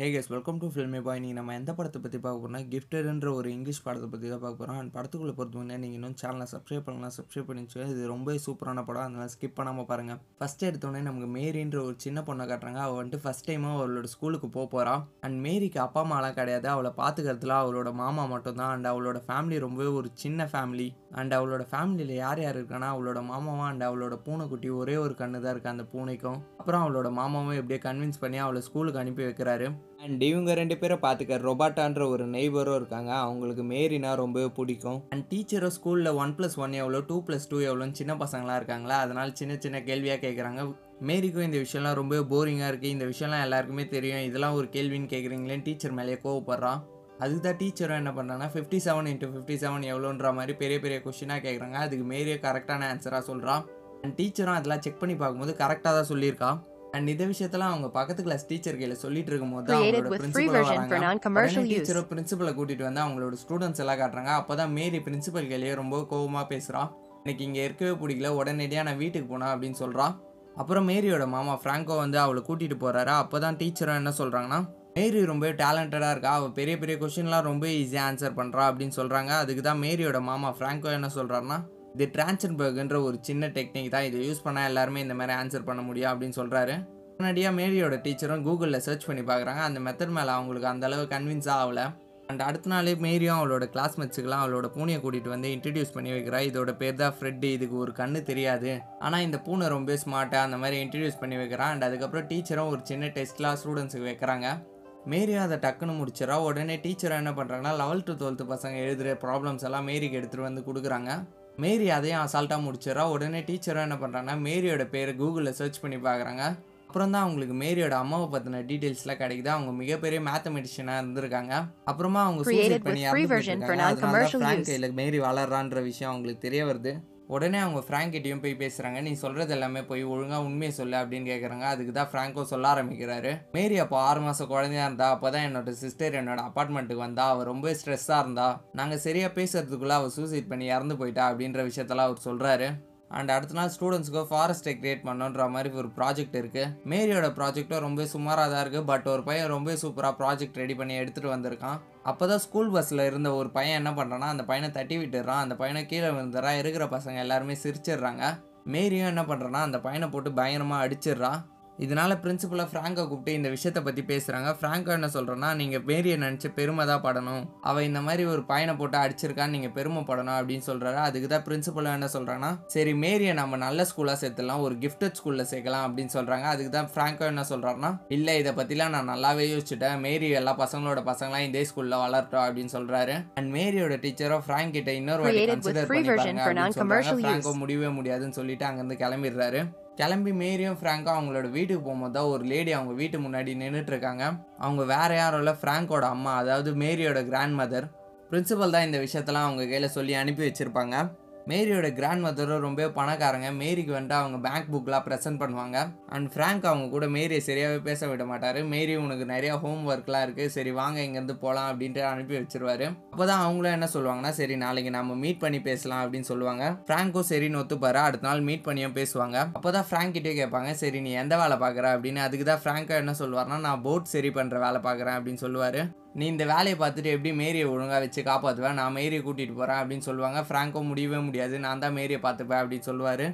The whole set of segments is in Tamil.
Hey guys welcome to filmy boy நீங்கள் நம்ம எந்த படத்தை பற்றி பார்க்க போகிறோம்னா கிஃப்டட்ன்ற ஒரு இங்கிலீஷ் படத்தை பற்றி தான் பார்க்க போகிறோம் அண்ட் படத்துக்குள்ளே பொறுத்தவரை நீங்கள் இன்னும் சேனலை சப்ஸ்கிரைப் பண்ணலாம் சப்ஸ்கிரைப் பண்ணி இது ரொம்ப சூப்பரான படம். அதனால் ஸ்கிப் பண்ணாமல் பாருங்கள் ஃபஸ்ட் எடுத்தோடனே நமக்கு மேரின்ற ஒரு சின்ன பொண்ணை காட்டுறாங்க. அவள் வந்துட்டு ஃபஸ்ட் டைமாக அவளோட ஸ்கூலுக்கு போக போகிறா அண்ட் மேரிக்கு அப்பா அம்மாலாம் கிடையாது. அவளை பார்த்துக்கிறதுல அவளோட மாமா மட்டும்தான். அண்ட் அவளோட ஃபேமிலி ரொம்பவே ஒரு சின்ன ஃபேமிலி அண்ட் அவளோட ஃபேமிலியில் யார் யார் இருக்கான்னா அவளோட மாமாவும் அண்ட் அவளோட பூனைக்குட்டி ஒரே ஒரு கண்ணு தான் இருக்குது அந்த பூனைக்கும். அப்புறம் அவளோட மாமாவும் எப்படியே கன்வின்ஸ் பண்ணி அவளை ஸ்கூலுக்கு அனுப்பி வைக்கிறாரு. அண்ட் இவங்க ரெண்டு பேரை பார்த்துக்க ரொபாட்டான்ற ஒரு நெய்பரும் இருக்காங்க. அவங்களுக்கு மேரினா ரொம்பவே பிடிக்கும். அண்ட் டீச்சரும் ஸ்கூலில் ஒன் ப்ளஸ் ஒன் எவ்வளோ டூ ப்ளஸ் டூ எவ்வளோன்னு சின்ன பசங்களாம் இருக்காங்களா? அதனால் சின்ன சின்ன கேள்வியாக கேட்குறாங்க மேரிக்கும் இந்த விஷயம்லாம் ரொம்ப போரிங்காக இருக்குது இந்த விஷயம்லாம் எல்லாருக்குமே தெரியும். இதெல்லாம் ஒரு கேள்வின்னு கேட்குறீங்களேன்னு டீச்சர் மேலேயே கோவப்படுறான் அதுக்கு தான் டீச்சரும் என்ன பண்ணுறாங்கன்னா fifty seven into fifty seven எவ்வளோன்ற மாதிரி பெரிய பெரிய கொஷினாக கேட்குறாங்க அதுக்கு மேரியே கரெக்டான ஆன்சராக சொல்கிறான் அண்ட் டீச்சரும் அதெல்லாம் செக் பண்ணி பார்க்கும்போது கரெக்டாக தான் சொல்லியிருக்கான் அண்ட் இந்த விஷயத்தெல்லாம் அவங்க பக்கத்து கிளாஸ் டீச்சர் கையில் சொல்லிட்டு இருக்கும்போது தான் அவங்களோட பிரின்சிபல். டீச்சரும் பிரின்சிபலை கூட்டிட்டு வந்து அவங்களோட ஸ்டூடெண்ட்ஸ் எல்லாம் காட்டுறாங்க. அப்பதான் மேரி பிரின்சிபல் கையிலேயே ரொம்ப கோவமா பேசுறா. எனக்கு இங்க இருக்கவே பிடிக்கல. உடனடியாக நான் வீட்டுக்கு போனேன் அப்படின்னு சொல்றா. அப்புறம் மேரியோட மாமா ஃப்ராங்கோ வந்து அவளை கூட்டிட்டு போறாரு. அப்பதான் டீச்சரும் என்ன சொல்றாங்கன்னா மேரி ரொம்ப டேலண்டடாக இருக்கா. அவள் பெரிய பெரிய கொஷின்லாம் ரொம்ப ஈஸியாக ஆன்சர் பண்ணுறா அப்படின்னு சொல்கிறாங்க அதுக்கு தான் மேரியோட மாமா ஃப்ராங்கோ என்ன சொல்கிறாருன்னா இது டிரான்சன்பர்க்ன்ற ஒரு சின்ன டெக்னிக் தான் இதை யூஸ் பண்ணால் எல்லாருமே இந்த மாதிரி ஆன்சர் பண்ண முடியும் அப்படின்னு சொல்கிறாரு முன்னாடியாக மேரியோட டீச்சரும் கூகுளில் சர்ச் பண்ணி பார்க்குறாங்க. அந்த மெத்தட் மேலே அவங்களுக்கு அந்தளவு கன்வின்ஸ் ஆகலை. அண்ட் அடுத்த நாளே மேரியும் அவளோட கிளாஸ்மேட்ஸுக்கெல்லாம் அவளோட பூனையை கூட்டிகிட்டு வந்து இன்ட்ரடியூஸ் பண்ணி வைக்கிறா இதோட பேர் தான் ஃப்ரெட்டு. இதுக்கு ஒரு கண்ணு தெரியாது. ஆனால் இந்த பூனை ரொம்ப ஸ்மார்ட்டாக அந்த மாதிரி இன்ட்ரடியூஸ் பண்ணி வைக்கிறான். அண்ட் அதுக்கப்புறம் டீச்சரும் ஒரு சின்ன டெஸ்ட்லாம் ஸ்டூடெண்ட்ஸுக்கு வைக்கிறாங்க. மேரியும் அதை டக்குன்னு முடிச்சிடறா. உடனே டீச்சர் என்ன பண்ணுறாங்கன்னா லெவல்த்து டுவெல்த்து பசங்க எழுதுகிற ப்ராப்ளம்ஸ் எல்லாம் மேரிக்கு எடுத்துகிட்டு வந்து கொடுக்குறாங்க. மேரி அதையும் அசால்ட்டாக முடிச்சிடறா. உடனே டீச்சரும் என்ன பண்ணுறாங்கன்னா மேரியோட பேர் கூகுளில் சர்ச் பண்ணி பார்க்குறாங்க. அப்புறம் தான் அவங்களுக்கு மேரியோட அம்மாவை பற்றின டீட்டெயில்ஸ்லாம் கிடைக்குது. அவங்க மிகப்பெரிய மேத்தமெட்டிஷியனாக இருந்திருக்காங்க. அப்புறமா அவங்க சூசைட் பண்ணி மேரி வளர்றான்ற விஷயம் அவங்களுக்கு தெரிய வருது. உடனே அவங்க ஃப்ராங்கிட்டையும் போய் பேசுகிறாங்க நீ சொல்கிறது எல்லாமே போய் ஒழுங்காக உண்மையை சொல்லு அப்படின்னு கேட்குறாங்க அதுக்கு தான் ஃப்ராங்கோ சொல்ல ஆரம்பிக்கிறாரு. மேரி அப்போ ஆறு மாதம் குழந்தையா இருந்தா அப்போ தான் என்னோட சிஸ்டர் என்னோட அப்பார்ட்மெண்ட்டுக்கு வந்தா. அவள் ரொம்ப ஸ்ட்ரெஸ்ஸாக இருந்தா. நாங்கள் சரியாக பேசுறதுக்குள்ளே அவள் சூசைட் பண்ணி இறந்து போயிட்டா அப்படின்ற விஷயத்தெல்லாம் அவர் சொல்கிறாரு அண்ட் அடுத்த நாள் ஸ்டூடெண்ட்ஸ்க்கு ஃபாரஸ்ட்டை கிரியேட் பண்ணுன்ற மாதிரி ஒரு ப்ராஜெக்ட் இருக்குது மேரியோட ப்ராஜெக்ட்டும் ரொம்ப சுமாராக தான் இருக்குது பட் ஒரு பையன் ரொம்ப சூப்பராக ப்ராஜெக்ட் ரெடி பண்ணி எடுத்துகிட்டு வந்திருக்கான். அப்போ தான் ஸ்கூல் பஸ்ஸில் இருந்த ஒரு பையன் என்ன பண்ணுறான்னா அந்த பையனை தட்டி விட்டுறான் அந்த பையனை கீழே விழுந்துறான் இருக்கிற பசங்க எல்லாருமே சிரிச்சிடுறாங்க. மேரியும் என்ன பண்ணுறான்னா அந்த பையனை போட்டு பயங்கரமாக அடிச்சிடுறான். இதனால பிரின்சிபலாக ஃப்ராங்கை கூப்பிட்டு இந்த விஷயத்தை பற்றி பேசுகிறாங்க ஃப்ராங்கோ என்ன சொல்கிறேன்னா நீங்கள் மேரியை நினச்சி பெருமை தான் படணும். அவள் இந்த மாதிரி ஒரு பையனை போட்டு அடிச்சிருக்கான்னு நீங்கள் பெருமைப்படணும் அப்படின்னு சொல்கிறாரு அதுக்கு தான் பிரின்சிபலும் என்ன சொல்கிறாங்கன்னா சரி மேரியை நம்ம நல்ல ஸ்கூலாக சேர்த்துலாம் ஒரு கிஃப்டட் ஸ்கூலில் சேர்க்கலாம் அப்படின்னு சொல்கிறாங்க அதுக்கு தான் ஃப்ராங்கோ என்ன சொல்கிறாருன்னா இல்லை இதை பற்றிலாம் நான் நல்லாவே யோசிச்சுட்டேன். மேரி எல்லா பசங்களோட பசங்களாம் இதே ஸ்கூலில் வளரட்டும் அப்படின்னு சொல்கிறாரு அண்ட் மேரியோட டீச்சரோ ஃப்ராங்க் கிட்ட இன்னொரு வாட்டி கன்சிடர் பண்ணி பாருங்க முடியவே முடியாதுன்னு சொல்லிட்டு அங்கேருந்து கிளம்பிடுறாரு. கிளம்பி மேரியும் ஃப்ராங்கும் அவங்களோட வீட்டுக்கு போகும்போது தான் ஒரு லேடி அவங்க வீட்டு முன்னாடி நின்றுட்டுருக்காங்க அவங்க வேறு யாரும் இல்லை ஃப்ராங்கோட அம்மா அதாவது மேரியோட கிராண்ட் மதர் பிரின்சிபல் தான் இந்த விஷயத்தெல்லாம் அவங்க கையில் சொல்லி அனுப்பி வச்சுருப்பாங்க. மேரியோட கிராண்ட் மதரும் ரொம்ப பணக்காரங்க. மேரிக்கு வந்துட்டு அவங்க பேங்க் புக்கெலாம் ப்ரெசென்ட் பண்ணுவாங்க. அண்ட் ஃப்ராங்க் அவங்க கூட மேரியை சரியாகவே பேச விட மாட்டார். மேரி உனக்கு நிறையா ஹோம் ஒர்க்லாம் இருக்குது சரி வாங்க இங்கேருந்து போகலாம் அப்படின்ட்டு அனுப்பி வச்சிருவாரு. அப்போ தான் அவங்களும் என்ன சொல்லுவாங்கன்னா சரி நாளைக்கு நம்ம மீட் பண்ணி பேசலாம் அப்படின்னு சொல்லுவாங்க. ஃப்ராங்க்கும் சரின்னு ஒத்துப்பாரு? அடுத்த நாள் மீட் பண்ணியும் பேசுவாங்க. அப்போ தான் ஃப்ராங்க் கிட்டே கேட்பாங்க சரி நீ எந்த வேலை பார்க்குற அப்படின்னு. அதுக்கு தான் ஃப்ராங்கோ என்ன சொல்லுவார்னா நான் போட் சரி பண்ணுற வேலை பார்க்குறேன் அப்படின்னு சொல்லுவார். நீ இந்த வேலையை பார்த்துட்டு எப்படி மேரியை ஒழுங்காக வச்சு காப்பாற்றுவேன் நான் மேரியை கூட்டிகிட்டு போகிறேன் அப்படின்னு சொல்லுவாங்க. ஃப்ராங்கோ முடியவே முடியாது. நான் தான் மேரியை பார்த்துப்பேன் அப்படின்னு சொல்லுவார்.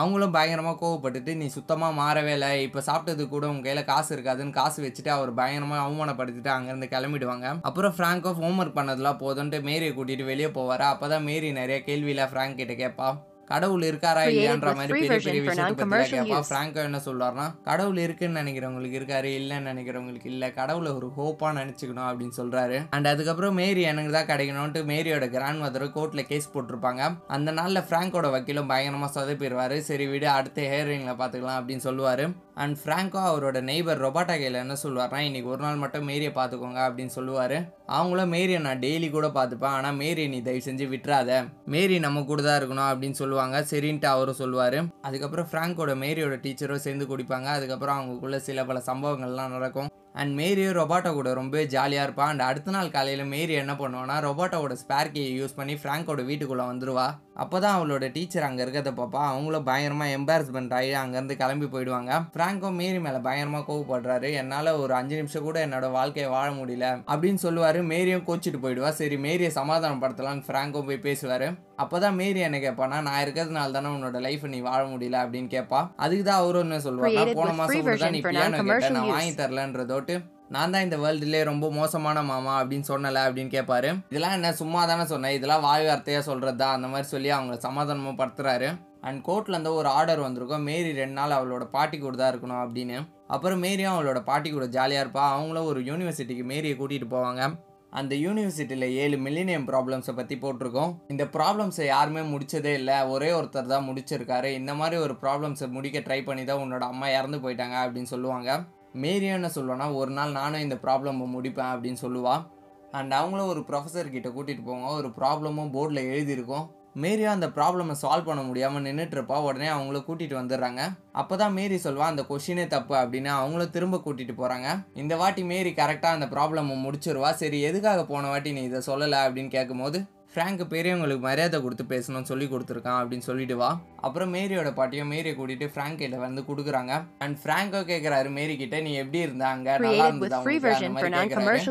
அவங்களும் பயங்கரமாக கோவப்பட்டுட்டு நீ சுத்தமாக மாறவே இல்லை. இப்போ சாப்பிட்டது கூட உங்கள் கையில் காசு இருக்காதுன்னு காசு வச்சுட்டு அவர் பயங்கரமாக அவமானப்படுத்திட்டு அங்கேருந்து கிளம்பிடுவாங்க. அப்புறம் ஃப்ராங்கோ ஹோம்ஒர்க் பண்ணதெல்லாம் போதும்ட்டு மேரியை கூட்டிகிட்டு வெளியே போவார். அப்போ தான் மேரி நிறைய கேள்வியில் ஃப்ராங்க் கிட்ட கேட்பா. கடவுள் இருக்காரா இல்லையான்ற மாதிரி பெரிய பெரிய விஷயத்தை கேட்பா. ஃப்ராங்கோ என்ன சொல்றாருன்னா கடவுள் இருக்குன்னு நினைக்கிறவங்களுக்கு இருக்காரு இல்லைன்னு நினைக்கிறவங்களுக்கு இல்லை. கடவுளை ஒரு ஹோப்பா நினைச்சுக்கணும் அப்படின்னு சொல்றாரு. அண்ட் அதுக்கப்புறம் மேரி எனக்கு தான் கிடைக்கணும்ட்டு மேரியோட கிராண்ட் மதர் கோர்ட்ல கேஸ் போட்டிருப்பாங்க. அந்த நாள்ல ஃப்ராங்கோட வக்கீலும் பயங்கரமா சொதப்பிடுவாரு. சரி விடு அடுத்த ஹேரிங்ல பாத்துக்கலாம் அப்படின்னு சொல்லுவாரு. அண்ட் ஃப்ராங்கோ அவரோட நெய்பர் ரொபாட்டா கையில் என்ன சொல்லுவார்னா இன்னைக்கு ஒரு நாள் மட்டும் மேரியை பார்த்துக்கோங்க அப்படின்னு சொல்லுவார். அவங்களும் மேரியை நான் டெய்லி கூட பார்த்துப்பேன். ஆனால் மேரி நீ தயவு செஞ்சு விட்டுறாத. மேரி நம்ம கூட தான் இருக்கணும் அப்படின்னு சொல்லுவாங்க சரின்ட்டு அவரும் சொல்லுவார். அதுக்கப்புறம் ஃப்ராங்கோட மேரியோட டீச்சரும் சேர்ந்து குடிப்பாங்க. அதுக்கப்புறம் அவங்களுக்குள்ள சில பல சம்பவங்கள்லாம் நடக்கும். அண்ட் மேரியும் ரொபாட்டோ கூட ரொம்ப ஜாலியாக இருப்பான் அண்ட் அடுத்த நாள் காலையில் மேரி என்ன பண்ணுவான்னா ரொபாட்டோட ஸ்பேர்கியை யூஸ் பண்ணி ஃப்ராங்கோட வீட்டுக்குள்ளே வந்துடுவா அப்போ தான் அவளோட டீச்சர் அங்கே இருக்கிறத பார்ப்பா அவங்களும் பயங்கரமாக எம்பாரஸ்மெண்ட் ஆகி அங்கேருந்து கிளம்பி போயிடுவாங்க. ஃப்ராங்கோ மேரி மேலே பயங்கரமாக கோவப்படுறாரு. என்னால் ஒரு அஞ்சு நிமிஷம் கூட என்னோட வாழ்க்கையை வாழ முடியல. அப்படின்னு சொல்லுவார். மேரியும் கோச்சிட்டு போயிடுவா. சரி மேரியை சமாதானப்படுத்தலாம்னு ஃப்ராங்கோ போய் பேசுவார். அப்போ தான் மேரி என்ன கேட்பானா. நான் இருக்கிறதுனால தானே உன்னோட லைஃப்பை நீ வாழ முடியல அப்படின்னு கேட்பா அதுக்கு தான் அவரும் என்ன சொல்லுவார் நான் போன மாதம் தான் நீ பியானோ கேட்ட நான். வாங்கி தரலன்றதோட்டு நான் தான் இந்த வேர்ல்டுலேயே ரொம்ப மோசமான மாமா அப்படின்னு சொன்னல அப்படின்னு கேட்பாரு. இதெல்லாம் என்ன சும்மா தானே சொன்னேன். இதெல்லாம் வாய் வார்த்தையாக சொல்கிறது தான். அந்த மாதிரி சொல்லி அவங்கள சமாதானமும் படுத்துறாரு. அண்ட் கோர்ட்லேருந்து ஒரு ஆர்டர் வந்திருக்கும். மேரி ரெண்டு நாள் அவளோட பாட்டி கூட தான் இருக்கணும் அப்படின்னு. அப்புறம் மேரியும் அவளோட பாட்டி கூட ஜாலியாக இருப்பா. அவங்களும் ஒரு யூனிவர்சிட்டிக்கு மேரியை கூட்டிகிட்டு போவாங்க. அந்த யூனிவர்சிட்டியில் ஏழு மில்லினியம் ப்ராப்ளம்ஸை பற்றி போட்டிருக்கோம். இந்த ப்ராப்ளம்ஸை யாருமே முடிச்சதே இல்லை. ஒரே ஒருத்தர் தான் முடிச்சிருக்காரு. இந்த மாதிரி ஒரு ப்ராப்ளம்ஸை முடிக்க ட்ரை பண்ணி தான் உன்னோட அம்மா இறந்து போயிட்டாங்க அப்படின்னு சொல்லுவாங்க. மேரியும் என்ன சொல்லுவானா ஒரு நாள் நானும் இந்த ப்ராப்ளமை முடிப்பேன் அப்படின்னு சொல்லுவா. அண்ட் அவங்களும் ஒரு ப்ரொஃபஸர் கிட்ட கூட்டிகிட்டு போவாங்க ஒரு ப்ராப்ளமும் போர்டில் எழுதியிருக்கும். மேரியும் அந்த ப்ராப்ளமை சால்வ் பண்ண முடியாமல் நின்றுட்டுருப்பா உடனே அவங்கள கூட்டிகிட்டு வந்துடுறாங்க. அப்போ தான் மேரி சொல்வா அந்த கொஷினே தப்பு அப்படின்னு அவங்களும் திரும்ப கூட்டிகிட்டு போகிறாங்க இந்த வாட்டி மேரி கரெக்டாக அந்த ப்ராப்ளமை முடிச்சிருவா. சரி எதுக்காக போன வாட்டி நீ இதை சொல்லலை அப்படின்னு கேட்கும்போது ஃப்ராங்க் பெரியவங்களுக்கு மரியாதை கொடுத்து பேசணும்னு சொல்லி கொடுத்துருக்கான் அப்படின்னு சொல்லிட்டு வா. அப்புறம் மேரியோட பாட்டியும் மேரியை கூட்டிட்டு ஃப்ராங்க் கிட்ட வந்து கொடுக்குறாங்க. அண்ட் ஃப்ராங்கோ கேட்குறாரு மேரி கிட்ட நீ எப்படி இருந்தாங்க நல்லா இருந்ததா உங்களுக்கு?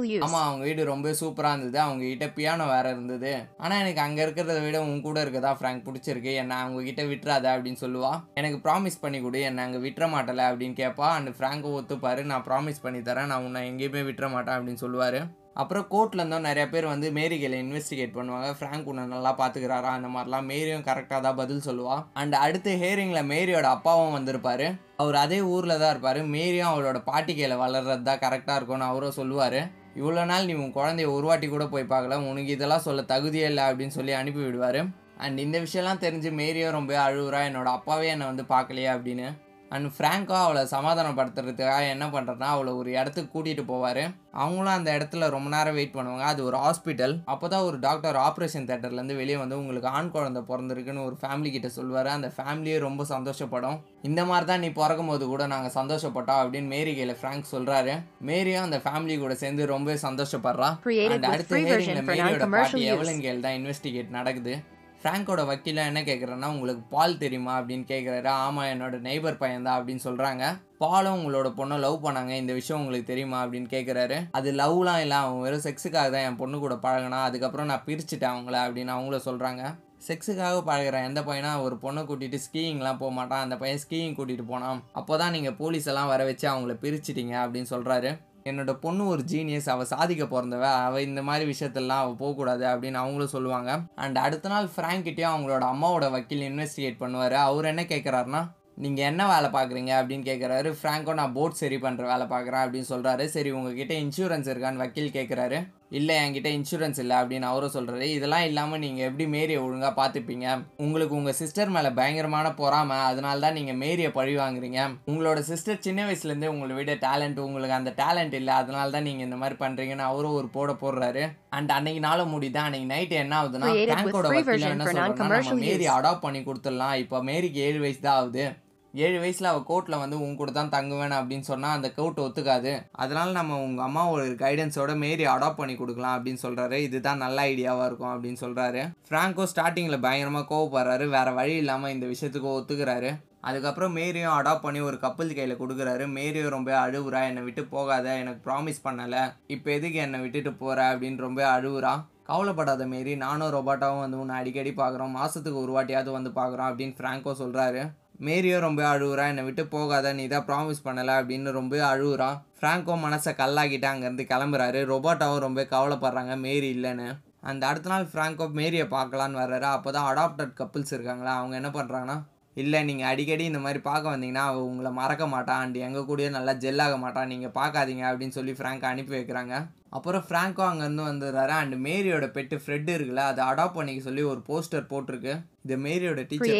use. ஆமா அவங்க வீடு ரொம்ப சூப்பரா இருந்தது. அவங்க கிட்ட பியானோ வேற இருந்தது. ஆனா எனக்கு அங்க இருக்கிறத விட உன் கூட இருக்கதா ஃப்ராங்க் பிடிச்சிருக்கு. என்ன அவங்க கிட்ட விட்டுறாத அப்படின்னு சொல்லுவா. எனக்கு ப்ராமிஸ் பண்ணி கொடு. என்ன அங்க விட்டுற மாட்டல அப்படின்னு கேட்பா அண்ட் ஃப்ராங்கோ ஒத்துப்பாரு. நான் ப்ராமிஸ் பண்ணி தரேன். நான் உன்னை எங்கேயுமே விட்டுற மாட்டேன் அப்படின்னு சொல்லுவாரு. அப்புறம் கோர்ட்டில் இருந்தும். நிறையா பேர் வந்து மேரி கையில் இன்வெஸ்டிகேட் பண்ணுவாங்க. ஃப்ராங்க் உன்னை நல்லா பார்த்துக்கிறாரா அந்த மாதிரிலாம் மேரியும் கரெக்டாக தான் பதில் சொல்லுவாள் அண்ட் அடுத்த ஹேரிங்கில் மேரியோட அப்பாவும் வந்திருப்பார். அவர் அதே ஊரில் தான் இருப்பார். மேரியும் அவளோட பாட்டிக்கையில் வளர்றது தான் கரெக்டாக இருக்கும்னு அவரும் சொல்லுவார். இவ்வளோ நாள் நீ உன் குழந்தைய ஒரு வாட்டி கூட போய் பார்க்கல. உனக்கு இதெல்லாம் சொல்ல தகுதியே இல்லை அப்படின்னு சொல்லி அனுப்பி விடுவார் அண்ட் இந்த விஷயம்லாம் தெரிஞ்சு மேரியும் ரொம்ப அழுகுறா என்னோட அப்பாவே என்னை வந்து பார்க்கலையே அப்படின்னு. அண்ட் ஃப்ராங்கோ அவளை சமாதானப்படுத்துறதுக்காக என்ன பண்ணுறதுனா அவளை ஒரு இடத்துக்கு கூட்டிகிட்டு போவார். அவங்களும் அந்த இடத்துல ரொம்ப நேரம் வெயிட் பண்ணுவாங்க. அது ஒரு ஹாஸ்பிட்டல் அப்போ தான் ஒரு டாக்டர் ஆப்ரேஷன் தேட்டர்லேருந்து வெளியே வந்து உங்களுக்கு ஆண் குழந்தை பிறந்திருக்குன்னு ஒரு ஃபேமிலி கிட்ட சொல்லுவார் அந்த ஃபேமிலியே ரொம்ப சந்தோஷப்படும். இந்த மாதிரி தான் நீ பிறக்கும் போது கூட நாங்கள் சந்தோஷப்பட்டோம் அப்படின்னு மேரி கையில் ஃப்ராங்க் சொல்கிறாரு மேரியும் அந்த ஃபேமிலி கூட சேர்ந்து ரொம்ப சந்தோஷப்படுறா. அண்ட் அடுத்த மேரியோட பாட்டி கேள் தான் இன்வெஸ்டிகேட் நடக்குது. ஃப்ராங்கோட வக்கீலாக என்ன கேட்குறேன்னா உங்களுக்கு பால் தெரியுமா? அப்படின்னு கேட்குறாரு ஆமாம் என்னோட நெய்பர் பையன் தான் அப்படின்னு சொல்கிறாங்க பாலும் உங்களோட பொண்ணை லவ் பண்ணாங்க. இந்த விஷயம் உங்களுக்கு தெரியுமா? அப்படின்னு கேட்குறாரு அது லவ்லாம் இல்லை. அவன் வெறும் செக்ஸுக்காக தான் என் பொண்ணு கூட பழகினா அதுக்கப்புறம் நான் பிரிச்சுட்டேன் அவங்கள அப்படின்னு அவங்கள சொல்கிறாங்க செக்ஸுக்காக பழகுற எந்த பையனா ஒரு பொண்ணை கூட்டிகிட்டு ஸ்கீயிங்லாம் போக மாட்டான். அந்த பையன் ஸ்கீயிங் கூட்டிகிட்டு போனான். அப்போ தான் நீங்கள் போலீஸ் எல்லாம் வர வச்சு அவங்கள பிரிச்சிட்டீங்க அப்படின்னு சொல்கிறாரு என்னோட பொண்ணு ஒரு ஜீனியஸ் அவள் சாதிக்க பிறந்தவ அவள் இந்த மாதிரி விஷயத்தெல்லாம் அவள் போகக்கூடாது அப்படின்னு அவங்களும் சொல்லுவாங்க. அண்ட் அடுத்த நாள் ஃப்ராங்க்கிட்டேயும் அவங்களோட அம்மாவோட வக்கீல் இன்வெஸ்டிகேட் பண்ணுவார். அவர் என்ன கேட்குறாருன்னா நீங்கள் என்ன வேலை பார்க்குறீங்க அப்படின்னு கேட்குறாரு ஃப்ராங்கோ நான் போட் சரி பண்ணுற வேலை பார்க்குறேன் அப்படின்னு சொல்கிறாரு சரி உங்ககிட்ட இன்சூரன்ஸ் இருக்கான்னு வக்கீல் கேட்குறாரு இல்லை என்கிட்ட இன்சூரன்ஸ் இல்லை அப்படின்னு அவரும் சொல்கிறாரு இதெல்லாம் இல்லாமல் நீங்கள் எப்படி மேரியை ஒழுங்காக பார்த்துப்பீங்க? உங்களுக்கு உங்கள் சிஸ்டர் மேலே பயங்கரமான பொறாமை. அதனால தான் நீங்கள் மேரியை பழி வாங்குறீங்க. உங்களோட சிஸ்டர் சின்ன வயசுலேருந்தே உங்களை விட டேலண்ட் உங்களுக்கு அந்த டேலண்ட் இல்லை. அதனால தான் நீங்கள் இந்த மாதிரி பண்ணுறீங்கன்னு அவரும் ஒரு போட போடுறாரு. அண்ட் அன்னைக்கு நாள முடிதான் அன்னைக்கு நைட் என்ன ஆகுதுன்னா free வக்கீல் என்ன நம்ம மேரி. அடாப்ட் பண்ணி கொடுத்துடலாம். இப்போ மேரிக்கு ஏழு வயசு தான் ஆகுது. ஏழு வயசில் அவள் கோர்ட்டில் வந்து உன் கூட தான் தங்குவேன் அப்படின்னு சொன்னால் அந்த கோர்ட் ஒத்துக்காது. அதனால் நம்ம உங்கள் அம்மா ஒரு கைடன்ஸோட மேரி அடாப்ட் பண்ணி கொடுக்கலாம் அப்படின்னு சொல்கிறாரு இதுதான் நல்ல ஐடியாவாக இருக்கும் அப்படின்னு சொல்கிறாரு ஃப்ராங்கோ ஸ்டார்டிங்கில் பயங்கரமாக கோவப்படுறாரு. வேறு வழி இல்லாமல் இந்த விஷயத்துக்கு ஒத்துக்கிறாரு. அதுக்கப்புறம் மேரியும் அடாப்ட் பண்ணி ஒரு கப்பல் கையில் கொடுக்குறாரு. மேரியும் ரொம்ப அழுவுறா. என்னை விட்டு போகாத. எனக்கு ப்ராமிஸ் பண்ணலை. இப்போ எதுக்கு என்னை விட்டுட்டு போகிற அப்படின்னு ரொம்ப அழுவுறா. கவலைப்படாத மாரி. நானும் ரொபாட்டாவும் வந்து உன்னை அடிக்கடி பார்க்குறோம். மாதத்துக்கு ஒரு வாட்டியாவது வந்து பார்க்குறோம் அப்படின்னு ஃப்ராங்கோ சொல்கிறாரு மேரியும் ரொம்ப அழுகுறா என்னை விட்டு போகாத நீ தான் ப்ராமிஸ் பண்ணலை அப்படின்னு ரொம்ப அழுவுறா. ஃப்ராங்கோ மனசை கல்லாக்கிட்டு அங்கேருந்து கிளம்புறாரு. ரொபோட்டாவும் ரொம்ப கவலைப்படுறாங்க மேரி இல்லைன்னு. அந்த அடுத்த நாள் ஃப்ராங்கோ மேரியை பார்க்கலான்னு வர்றாரு. அப்போ தான் அடாப்டட் கப்புள்ஸ் இருக்காங்களா அவங்க என்ன பண்ணுறாங்கன்னா இல்லை நீங்கள் அடிக்கடி இந்த மாதிரி பார்க்க வந்தீங்கன்னா அவள் உங்களை மறக்க மாட்டான் அண்ட் எங்கள் கூடயே நல்லா ஜெல்லாக மாட்டான் நீங்கள் பார்க்காதீங்க அப்படின்னு சொல்லி ஃப்ராங்கை அனுப்பி வைக்கிறாங்க. அப்புறம் ஃப்ராங்கோ அங்கேருந்து வந்துடுறாரு. அண்ட் மேரியோட பெட்டு ஃப்ரெட் இருக்குல்ல அதை அடாப்ட் பண்ணிக்க சொல்லி ஒரு போஸ்டர் போட்டிருக்கு. இது மேரியோட டீச்சர்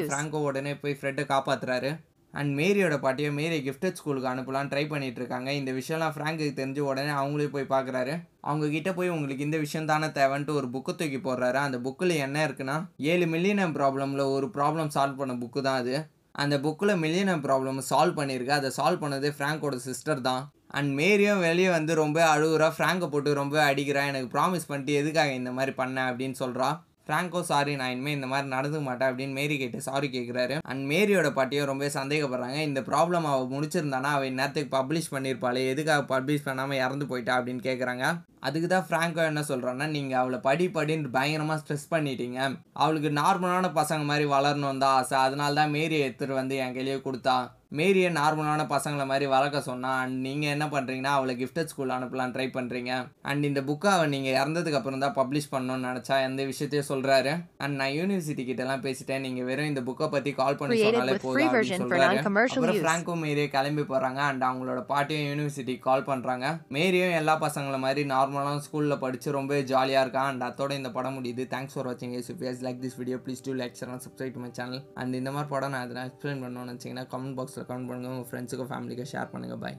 use. ஃப்ராங்கோ உடனே போய் ஃப்ரெட்டை காப்பாத்துறாரு. அண்ட் மேரியோட பாட்டியை மேரி கிஃப்டட் ஸ்கூலுக்கு அனுப்பலாம் ட்ரை பண்ணிட்டு இருக்காங்க இந்த விஷயம்லாம் ஃப்ராங்குக்கு தெரிஞ்சு உடனே அவங்களே போய் பார்க்குறாரு அவங்க கிட்ட போய் உங்களுக்கு இந்த விஷயம் தானே தேவைன்ட்டு ஒரு புக்கை தூக்கி போடுறாரு. அந்த புக்கில் என்ன இருக்குன்னா ஏழு மில்லியனம் ப்ராப்ளமில் ஒரு ப்ராப்ளம் சால்வ் பண்ண புக்கு தான் அது. அந்த புக்கில் மில்லியனம் ப்ராப்ளம் சால்வ் பண்ணியிருக்கு அதை சால்வ் பண்ணதே ஃப்ராங்கோட சிஸ்டர் தான். அண்ட் மேரியும் வெளியே வந்து ரொம்ப அழுகுறா. ஃப்ராங்கை போட்டு ரொம்ப அடிக்கிறா. எனக்கு ப்ராமிஸ் பண்ணிட்டு எதுக்காக இந்த மாதிரி பண்ண அப்படின்னு சொல்கிறா ஃப்ராங்கோ சாரி நான் இனிமேல் இந்த மாதிரி நடந்துக்க மாட்டேன் அப்படின்னு மேரி கேட்டு சாரி கேட்குறாரு அண்ட் மேரியோட பாட்டியும் ரொம்ப சந்தேகப்படுறாங்க. இந்த ப்ராப்ளம் அவள் முடிச்சிருந்தானா? அவள் இந்நேரத்துக்கு பப்ளிஷ் பண்ணியிருப்பாளே எதுக்காக பப்ளிஷ் பண்ணாமல் இறந்து போயிட்டா அப்படின்னு கேட்குறாங்க அதுக்கு தான் ஃப்ராங்கோ என்ன சொல்கிறான்னா நீங்கள் அவளை படி படின்னு பயங்கரமாக ஸ்ட்ரெஸ் பண்ணிட்டீங்க. அவளுக்கு நார்மலான பசங்க மாதிரி வளரணும் தான் ஆசை. அதனால தான் மேரியை எடுத்துகிட்டு வந்து என் கையிலேயே கொடுத்தா. மேரியை நார்மலான பசங்களை மாதிரி வளர்க்க சொன்னா அண்ட் நீங்கள் என்ன பண்ணுறீங்கன்னா அவளை கிஃப்டட் ஸ்கூல் அனுப்பலாம் ட்ரை பண்ணுறீங்க அண்ட் இந்த புக்கை அவள் நீங்கள் இறந்ததுக்கு அப்புறம் தான் பப்ளிஷ் பண்ணணும்னு நினச்சா எந்த விஷயத்தையும் சொல்கிறாரு அண்ட் நான் யூனிவர்சிட்டி கிட்டலாம் பேசிட்டேன். நீங்கள் வெறும் இந்த புக்கை பற்றி கால் பண்ணி சொன்னாலே போதும் அப்படின்னு சொல்கிறாரு அப்புறம். ஃப்ராங்கோ மேரியை கிளம்பி போகிறாங்க அண்ட் அவங்களோட பாட்டியும் யூனிவர்சிட்டி கால் பண்ணுறாங்க மேரியும் எல்லா பசங்களை மாதிரி நார்மலான ஸ்கூலில் படித்து ரொம்ப ஜாலியாக இருக்கா அண்ட் அதோட இந்த படம் முடியுது. தேங்க்ஸ் ஃபார் வாட்சிங் is if like this video please do like channel subscribe my channel and இந்த மாதிரி படம் நான் எதனா எக்ஸ்பிளைன் பண்ணணும்னு நினச்சிங்கன்னா கமெண்ட் பாக்ஸில் கமெண்ட் பண்ணுங்கள் உங்கள் ஃப்ரெண்ட்ஸுக்கும் ஃபேமிலிக்கும் ஷேர் பண்ணுங்கள் பாய்